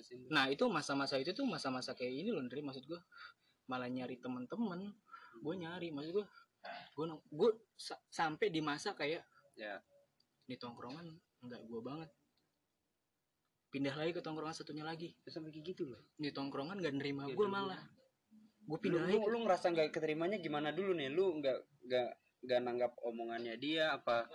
jelasin nah itu masa-masa itu tuh masa-masa kayak ini loh dari maksud gue malah nyari temen-temen. Gue nyari maksud gue gue gue sa- sampai di masa kayak ya. di tongkrongan nggak gue banget. Pindah lagi ke tongkrongan satunya lagi. Terus sampai kayak gitu loh. Di tongkrongan nggak nerima Nggak gue malah. Gue lu, pindah lu, lagi lu ngerasa nggak keterimanya gimana dulu nih? Lu nggak nggak nggak nanggap omongannya dia apa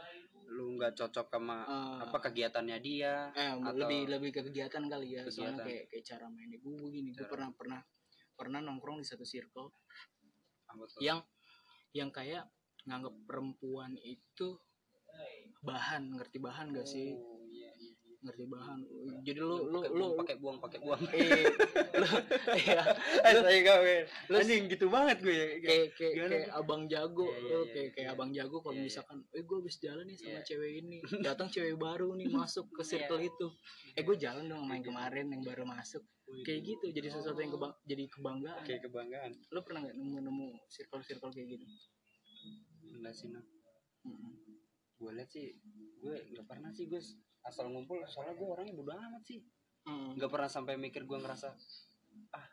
lu nggak cocok sama Eh, apa kegiatannya dia eh atau- lebih lebih ke kegiatan kali ya soalnya Kegiatan. kayak kayak cara mainnya gue gini gue pernah pernah pernah nongkrong di satu circle tuh? yang yang kayak nganggap perempuan itu bahan ngerti bahan gak sih Oh. Ngerti bahan. Jadi lu lu lu pakai buang pakai buang. Eh lu iya. Eh saya gawe lu- anjing gitu banget gue ya. Kayak kayak kayak abang jago Iya, iya, lu iya, kayak kayak iya. abang jago kalau Iya, iya. misalkan eh gue habis jalan nih sama Iya. cewek ini. Datang cewek baru nih masuk ke circle Iya. itu. Eh gue jalan dong yang kemarin yang baru masuk. Kayak gitu jadi sesuatu yang kebang jadi kebanggaan. Kayak kebanggaan. Lu pernah nggak nemu nemu circle circle kayak gitu? Enggak sih. Mm-mm. gue liat sih gue nggak pernah sih gue asal ngumpul soalnya gue orangnya bodo amat sih. Mm. nggak pernah sampai mikir gue ngerasa ah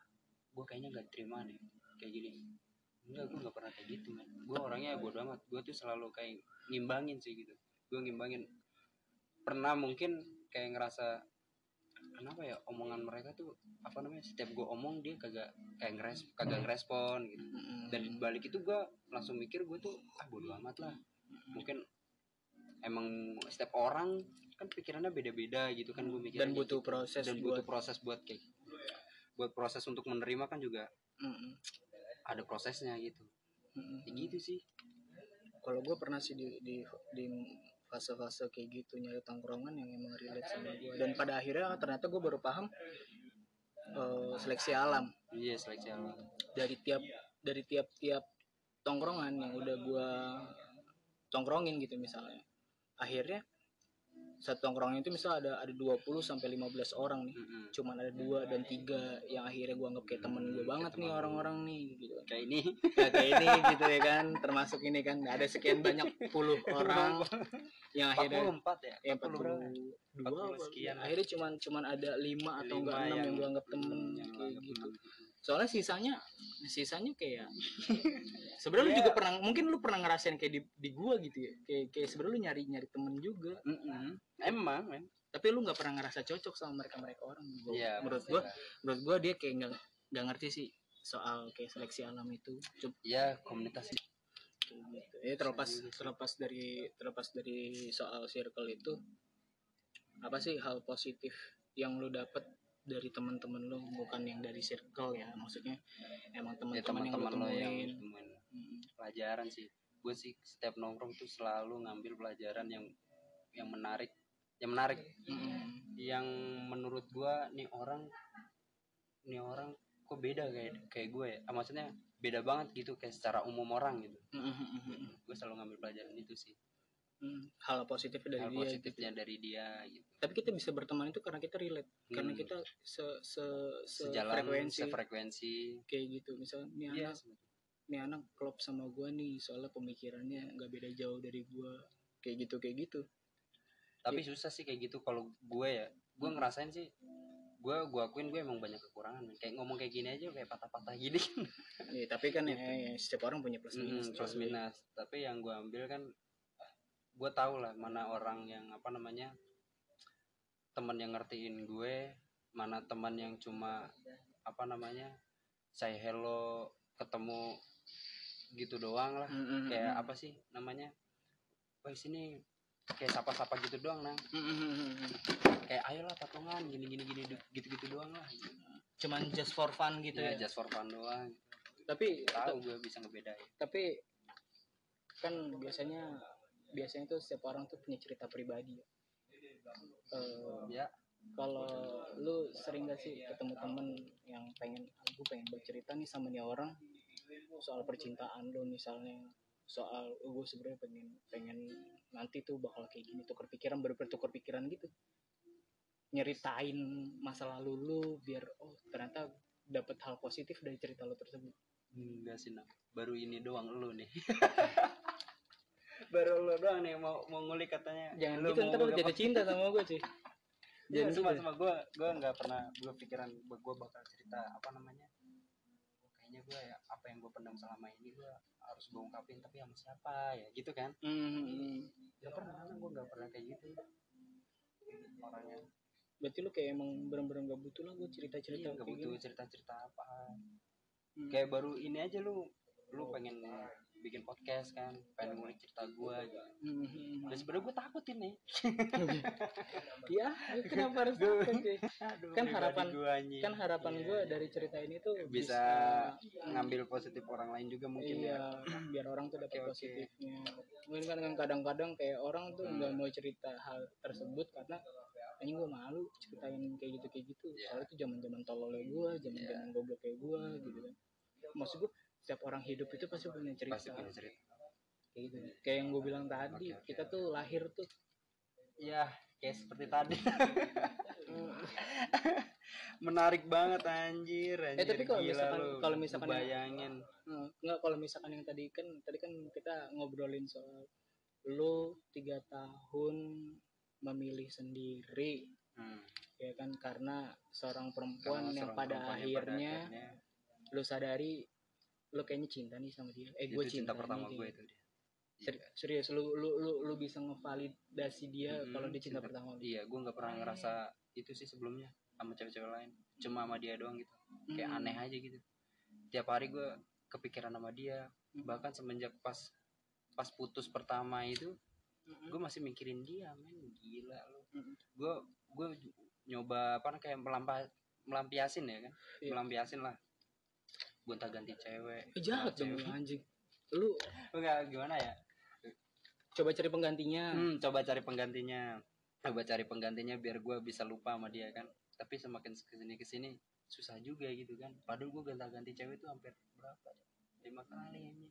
gue kayaknya nggak terima deh kayak gini. Enggak gue nggak pernah kayak gitu man gue orangnya bodo amat. Gue tuh selalu kayak ngimbangin sih gitu. Gue ngimbangin. Pernah mungkin kayak ngerasa kenapa ya omongan mereka tuh apa namanya setiap gue omong dia kagak kayak ngeres kagak ngerespon gitu. Mm-mm. dan balik itu gue langsung mikir gue tuh ah bodo amat lah. Mungkin emang setiap orang kan pikirannya beda-beda gitu kan gue mikir dan butuh proses dan buat butuh proses buat kayak buat proses untuk menerima kan juga Mm-mm. ada prosesnya gitu. Mm-mm. kayak gitu sih. Kalau gue pernah sih di di di fase-fase kayak gitu nyari tongkrongan yang emang relate sama gue dan pada akhirnya ternyata gue baru paham eh, seleksi alam. Iya seleksi alam. Dari tiap dari tiap-tiap tongkrongan yang udah gue tongkrongin gitu misalnya. Akhirnya satu tongkrongan itu misal ada ada 20 sampai 15 orang nih. Mm-mm. cuman ada dua dan tiga yang akhirnya gue anggap kayak temen gue banget nih orang-orang nih gitu. Kayak ini. Nah, kayak ini gitu ya kan termasuk ini kan. Ada sekian banyak puluh orang yang akhirnya 44 ya? Ya 40 berapa? 42 40 apa, sekian. akhirnya cuman cuman ada lima atau Lima enggak enam yang, gue anggap temen mm, yang kayak gitu. temen. Soalnya sisanya sisanya kayak sebenarnya lu Iya. juga pernah mungkin lu pernah ngerasain kayak di di gua gitu ya. Kayak kayak sebenarnya lu nyari nyari temen juga. Mm-mm. emang men. Tapi lu nggak pernah ngerasa cocok sama mereka mereka orang. Gua- Iya, menurut gua menurut gua dia kayak nggak nggak ngerti sih soal kayak seleksi alam itu. Coba ya komunitas. kayak gitu. Ya terlepas terlepas dari terlepas dari soal circle itu apa sih hal positif yang lu dapet dari teman-teman lu bukan yang dari circle ya. Maksudnya emang ya teman-teman yang lu teman-teman lo yang temuin pelajaran sih. Gue sih setiap nongkrong tuh selalu ngambil pelajaran yang yang menarik. Yang menarik. Mm, yang menurut gua nih orang nih orang kok beda kayak kayak gue ya? Ah, maksudnya beda banget gitu kayak secara umum orang gitu. Mm, mm, mm, mm, gue selalu ngambil pelajaran itu sih mm. hal positif dari hal dia positifnya gitu. dari dia gitu. Tapi kita bisa berteman itu karena kita relate karena Hmm. kita se se sejalan frekuensi. sefrekuensi. Kayak gitu misalnya nih Iya, anak nih anak klop sama gua nih soalnya pemikirannya nggak beda jauh dari gua. Kayak gitu kayak gitu. Tapi susah sih kayak gitu kalau gue ya. Gue Hmm. ngerasain sih gue gue akuin gue emang banyak kekurangan kayak ngomong kayak gini aja kayak patah-patah gini. Ya, tapi kan ya, Gitu. ya, setiap orang punya plus minus. Mm, plus minus. Tapi yang gue ambil kan gue tahu lah mana orang yang apa namanya teman yang ngertiin gue mana teman yang cuma apa namanya say hello ketemu gitu doang lah. Mm, mm, kayak apa sih namanya wah sini. Kayak sapa-sapa gitu doang nang. Mm, mm, mm, mm. kayak ayolah patungan gini gini gini gitu-gitu doang lah. Cuman just for fun gitu ya, ya, just for fun doang. Tapi tahu gue bisa ngebedain. tapi kan biasanya biasanya tuh setiap orang tuh punya cerita pribadi. Ya. Eh, ya. kalau lu sering gak sih ketemu temen yang pengen aku pengen bercerita nih sama nih orang soal percintaan lu misalnya soal oh, gue sebenarnya pengen pengen nanti tuh bakal kayak gini tukar pikiran baru bertukar pikiran gitu. Nyeritain masa lalu lu biar oh ternyata dapat hal positif dari cerita lu tersebut. Enggak sih nak. Baru ini doang lu nih baru lu doang nih mau mau ngulik katanya jangan Lu gitu mau ntar lu jatuh cinta sama gue Iya, Jangan sumpah, gitu. sumpah gue gue nggak pernah gue pikiran gue bakal cerita apa namanya. Kayaknya gue ya apa yang gue pendam selama ini gue harus gue ungkapin tapi sama siapa ya gitu kan. Hmm, Gak pernah karena gue nggak pernah kayak gitu. Orangnya berarti lu kayak emang bener-bener gak butuh lah gue cerita-cerita iya, gak butuh gini. cerita-cerita apa. Hmm. Kayak baru ini aja lu lu pengen bikin podcast kan, pengen ngulik cerita gue gitu. Hmm, hmm, Dan sebenarnya gue takut ini. Iya, lu kenapa harus takut cuy? Aduh, Kan harapan-. Kan harapan Iya. gue dari cerita ini tuh bisa ngambil positif orang lain juga mungkin iya, ya. biar orang tuh dapat oke. positifnya. Mungkin kan kadang-kadang kayak orang tuh Hmm. nggak mau cerita hal tersebut karena anjing gue malu ceritain kayak gitu kayak gitu. Iya. Soalnya itu zaman-zaman tololnya gue, zaman-zaman goblok kayak gue gitu kan. Maksud gue setiap orang hidup itu pasti punya cerita. Pasti punya cerita. kayak gitu. Kayak yang gue bilang tadi, oke. kita tuh lahir tuh Ya, kayak seperti tadi. Menarik banget anjir, anjir. Eh, tapi kalau Gila misalkan- lu, kalau misalkan bayangin. Eh, Enggak kalau misalkan yang tadi kan tadi kan kita ngobrolin soal lu tiga tahun memilih sendiri Hmm. ya kan karena seorang perempuan Karena yang seorang pada perempuan akhirnya akhirnya lu sadari lu kayaknya cinta nih sama dia eh gue cinta cinta, pertama gue itu dia. Seri- serius lu lu lu lu bisa ngevalidasi dia Mm-mm, kalau dia cinta, cinta- pertama Iya, gue nggak pernah ngerasa itu sih sebelumnya sama cewek-cewek lain. Cuma sama dia doang gitu. Kayak Hmm. aneh aja gitu. Tiap hari gue kepikiran sama dia. Hmm. Bahkan semenjak pas pas putus pertama itu Mm-mm. gue masih mikirin dia men gila lu Mm-mm. gue gue nyoba apa kayak melampa melampiasin ya kan Iya. melampiasin lah gonta ganti cewek. Eh, jahat dong cewek. lu, anjing. Lu enggak gimana ya? Coba cari penggantinya. Hmm, coba cari penggantinya. Coba cari penggantinya biar gue bisa lupa sama dia kan? Tapi semakin ke sini ke sini susah juga gitu kan? Padahal gue gonta ganti cewek itu hampir berapa? Lima kali ini.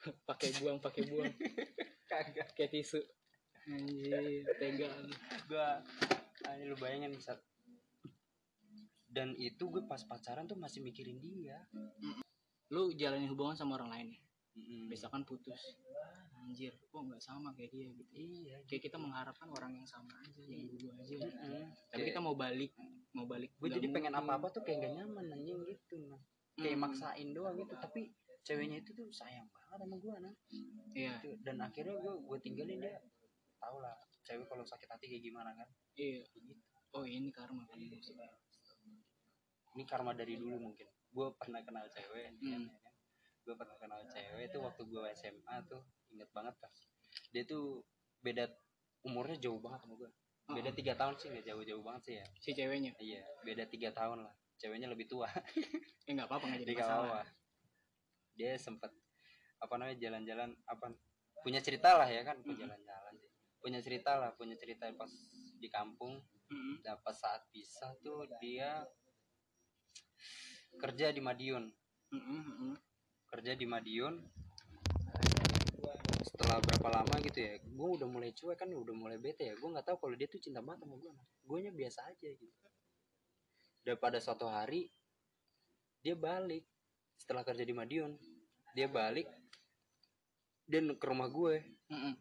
Pakai buang pakai buang. Kagak. Kayak tisu. Anjir tega. Lu. gue ini lu bayangin saat dan itu gue pas pacaran tuh masih mikirin dia. Lu jalanin hubungan sama orang lain ya? Mm-mm. misalkan putus. Anjir kok nggak sama kayak dia gitu? Iya kayak kita mengharapkan orang yang sama aja yang dulu aja Mm-mm. tapi kita mau balik mau balik gue jadi pengen mungkin. apa-apa tuh kayak gak nyaman anjing gitu nah. kayak maksain doang gitu. Tapi ceweknya itu tuh sayang banget sama gue nah iya. Gitu. dan akhirnya gue gue tinggalin dia. Tau lah cewek kalau sakit hati kayak gimana kan? Iya. Kayak gitu. oh ini karma kan maksudnya ini karma dari dulu mungkin. Gue pernah kenal cewek Hmm. ya kan? gue pernah kenal cewek itu waktu gue SMA tuh inget banget pas. Dia tuh beda umurnya jauh banget sama gue beda Oh, tiga tahun sih nggak jauh-jauh banget sih ya. Si ceweknya? Iya beda tiga tahun lah. Ceweknya lebih tua. Eh nggak apa-apa nggak jadi di masalah. kawah dia sempat apa namanya jalan-jalan apa punya cerita lah ya kan? Punya Mm-mm. jalan-jalan sih. punya cerita lah punya cerita pas di kampung. Mm-mm. nah pas saat pisah tuh dia kerja di Madiun. Mm-mm, mm-mm. kerja di Madiun. Setelah berapa lama gitu ya gue udah mulai cuek kan udah mulai bete ya. Gue nggak tahu kalau dia tuh cinta banget sama gue gue nya biasa aja gitu. Dan pada suatu hari dia balik. Setelah kerja di Madiun dia balik dan ke rumah gue. Mm-mm.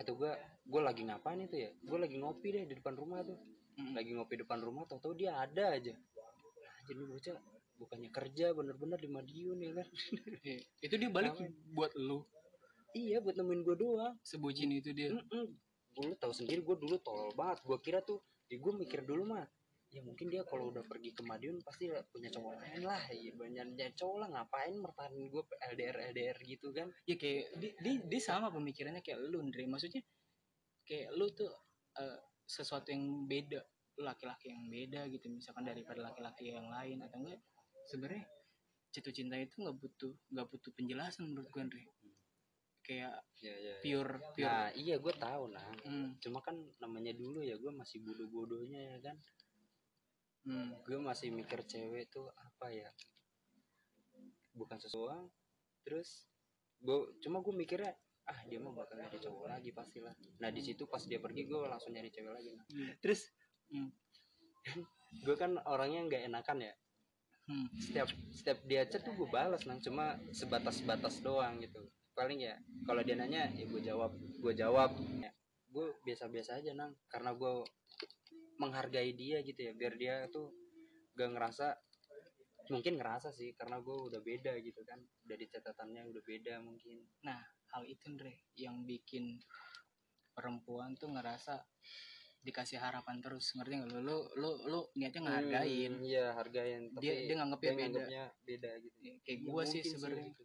atau gue gue lagi ngapain itu ya? Gue lagi ngopi deh di depan rumah tuh. Mm-mm. lagi ngopi depan rumah tau tau dia ada aja. Jadi bocah bukannya kerja bener-bener di Madiun ya kan? Iya. itu dia balik Ngapain? buat lu? Iya buat nemuin gue doang. Sebucin itu dia? Gue tahu sendiri gue dulu tolol banget. Gue kira tuh di gue mikir dulu mah ya mungkin dia kalau udah pergi ke Madiun pasti punya cowok lain lah. Ya banyak cowok lah ngapain mertahanin gue LDR LDR gitu kan? Ya kayak dia, dia, dia sama pemikirannya kayak lu Andre maksudnya kayak lu tuh eh, sesuatu yang beda lu laki-laki yang beda gitu. Misalkan daripada laki-laki yang lain atau enggak sebenarnya jatuh cinta itu nggak butuh nggak butuh penjelasan menurut gue Andre. Kayak ya ya pure pure. Nah iya gue tahu nah. Hmm, cuma kan namanya dulu ya gue masih bodoh-bodohnya ya kan? Hmm, gue masih mikir cewek tuh apa ya? Bukan sesuatu terus gue cuma gue mikirnya ah dia mah bakal nyari cowok lagi pastilah. Nah di situ pas dia pergi gue langsung nyari cewek lagi nah. Iya. terus Hmm. gue kan orangnya nggak enakan ya hmm. setiap setiap dia chat tuh gue balas nang. Cuma sebatas batas doang gitu. Paling ya kalau dia nanya ya gue jawab gue jawab. Ya. gue biasa-biasa aja nang. Karena gue menghargai dia gitu ya biar dia tuh gak ngerasa mungkin ngerasa sih karena gue udah beda gitu kan. Dari catatannya udah beda mungkin. Hal itu Andre yang bikin perempuan tuh ngerasa dikasih harapan terus ngerti nggak lu? Lu lu lu niatnya ngehargain. Hmm, iya hargain tapi dia dia nganggepnya dia beda. beda gitu. Kayak Ya, gue sih sebenarnya gitu.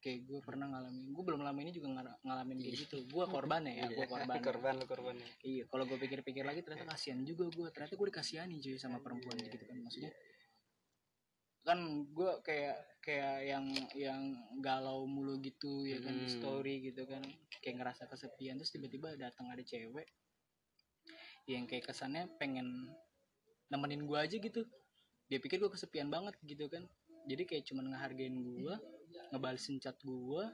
kayak gue pernah ngalamin gue belum lama ini juga ngalamin kayak gitu. Gue korban ya gue Iya, korban. Korban lu korbannya iya kalau gue pikir-pikir lagi ternyata kasihan juga gue ternyata gue dikasihani cuy sama perempuan Iya. gitu kan. maksudnya kan gue kayak kayak yang yang galau mulu gitu ya kan Hmm. story gitu kan. Kayak ngerasa kesepian terus tiba-tiba datang ada cewek yang kayak kesannya pengen nemenin gue aja gitu. Dia pikir gue kesepian banget gitu kan. Jadi kayak cuman ngehargain gue ngebalesin chat gue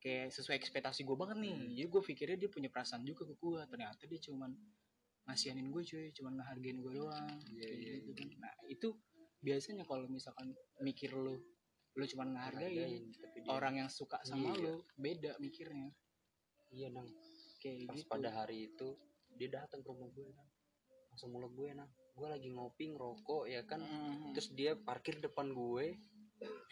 kayak sesuai ekspektasi gue banget nih. Jadi gue pikirnya dia punya perasaan juga ke gue ternyata dia cuman ngasihanin gue cuy. Cuman ngehargain gue doang. Iya, kayak iya, gitu kan. Nah itu biasanya kalau misalkan mikir lu lu cuman ngehargain orang yang suka sama Iya. lu beda mikirnya. Iya nang. Kayak pas gitu. pada hari itu dia datang ke rumah gue nang. Langsung mulai gue nang. Gue lagi ngopi ngerokok ya kan. Mhm. terus dia parkir depan gue.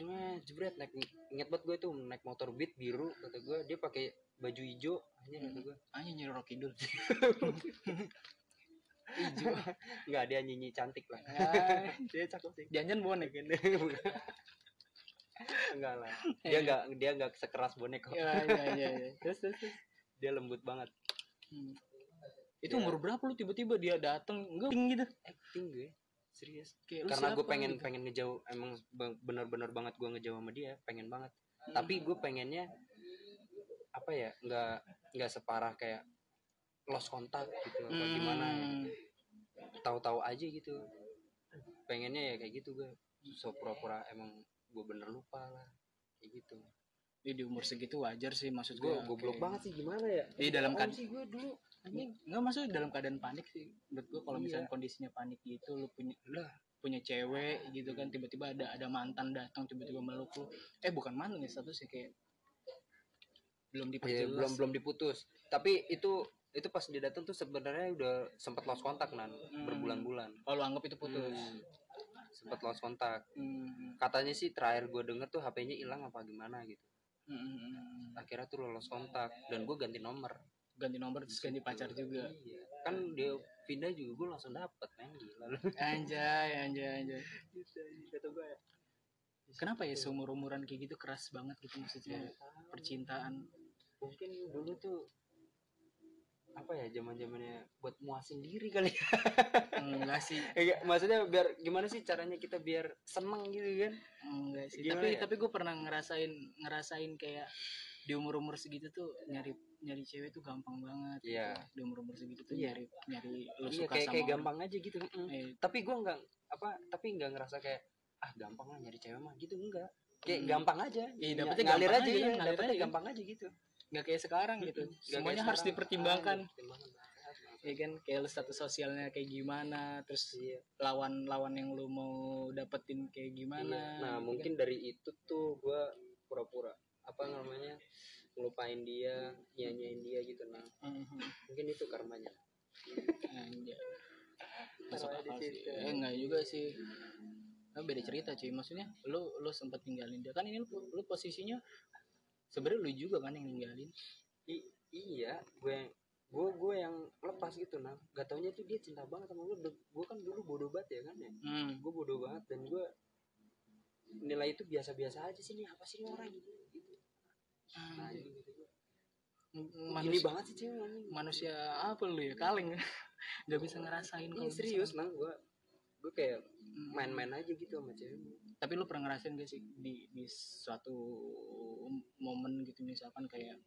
Eh jebret naik inget banget gue tuh naik motor beat biru kata gue. Dia pakai baju hijau aja kata gue. Anjing nyari Rocky Dul. nggak dia nyanyi cantik lah Ah, dia cakep sih Jangan bonek kan. enggak lah dia nggak dia nggak sekeras bonek kok Iya iya iya. iya. Terus terus. terus. dia lembut banget Hmm. Itu Ya. umur berapa lu tiba-tiba dia datang enggak gitu. acting gue serius Kayak karena gue pengen gitu. pengen ngejauh emang be- bener-bener banget gue ngejauh sama dia pengen banget tapi gue pengennya apa ya nggak nggak separah kayak lost kontak gitu apa gimana Hmm. tahu-tahu aja gitu pengennya ya kayak gitu gue so pura-pura emang gue bener lupa lah kayak gitu Ya, di umur segitu wajar sih maksud gue gue. goblok banget sih gimana ya Iya, dalam kan- sih gue dulu anjing Enggak maksud dalam keadaan panik sih. Menurut gue kalau Iya. misalnya kondisinya panik gitu lu punya lah punya cewek gitu kan tiba-tiba ada ada mantan datang tiba-tiba meluk lu. Eh bukan mantan ya statusnya kayak belum Iya, diperjelas. belum belum diputus tapi itu itu pas dia datang tuh sebenarnya udah sempat lost kontak nan Hmm. berbulan-bulan Kalau anggap itu putus. Hmm. sempat lost kontak Hmm. katanya sih terakhir gue denger tuh HP-nya hilang apa gimana gitu Hmm, akhirnya tuh lost kontak dan gue ganti nomor Ganti nomor terus ganti pacar juga. iya kan dia pindah juga gue langsung dapet men gila lu Anjay, anjay, anjay. kata gue ya Kenapa ya seumur umuran kayak gitu keras banget gitu maksudnya percintaan. mungkin dulu tuh apa ya zaman zamannya buat muasin diri kali ya Enggak sih, Kayak, maksudnya biar gimana sih caranya kita biar seneng gitu kan enggak sih. Gimana tapi ya? tapi gue pernah ngerasain ngerasain kayak di umur umur segitu tuh nyari nyari cewek tuh gampang banget. gitu. Iya. Di umur umur segitu tuh Iya. nyari nyari lu iya suka kayak sama kayak orang. gampang aja gitu mm. Eh, tapi gue nggak apa tapi nggak ngerasa kayak ah gampang lah nyari cewek mah gitu enggak kayak Hmm. gampang aja Iya, dapetnya ngalir gampang aja aja, ya ngalir dapetnya aja gampang aja gitu nggak kayak sekarang gitu. Nggak kayak Semuanya harus sekarang. dipertimbangkan. Ah. Ya kan kayak status sosialnya kayak gimana, terus Iya. lawan-lawan yang lu mau dapetin kayak gimana. Iya. Nah gitu mungkin dari itu tuh gue pura-pura apa namanya ngelupain dia nyanyain dia gitu nah kan. Mhm. mungkin itu karmanya. Masuk akal sih. Eh, enggak juga sih. Nah, beda cerita cuy. Maksudnya lu lu sempat ninggalin dia kan ini lu, lu posisinya sebenarnya lu juga kan yang ninggalin. I- iya gue gue gue yang lepas gitu nah gak taunya tuh dia cinta banget sama gue gue kan dulu bodoh banget ya kan ya? Hmm. gue bodoh banget dan gue nilai itu biasa-biasa aja sih nih. Apa sih orang gitu gitu. Nah, Anjay. gitu. Gini Manusia, banget sih cewek manusia apa lu ya? Kaleng. Nggak bisa ngerasain kalau serius nang gue gue kayak Hmm. main-main aja gitu sama cewek. Tapi lu pernah ngerasain gak sih di di suatu momen gitu misalkan kayak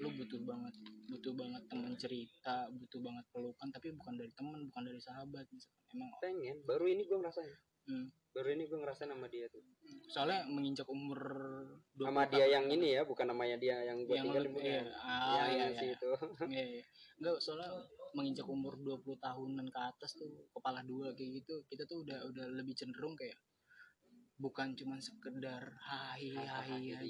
lu butuh banget butuh banget teman cerita butuh banget pelukan tapi bukan dari teman bukan dari sahabat misalkan. Emang pengen. Baru ini gue ngerasain. Hmm. baru ini gue ngerasain sama dia tuh. Soalnya menginjak umur 20 sama dia yang ini ya bukan namanya dia yang gue tinggal bukan iya, ah, yang iya, si iya. itu. Iya, iya. Enggak, soalnya menginjak umur 20 tahunan ke atas tuh kepala dua kayak gitu kita tuh udah udah lebih cenderung kayak bukan cuma sekedar hai hai hai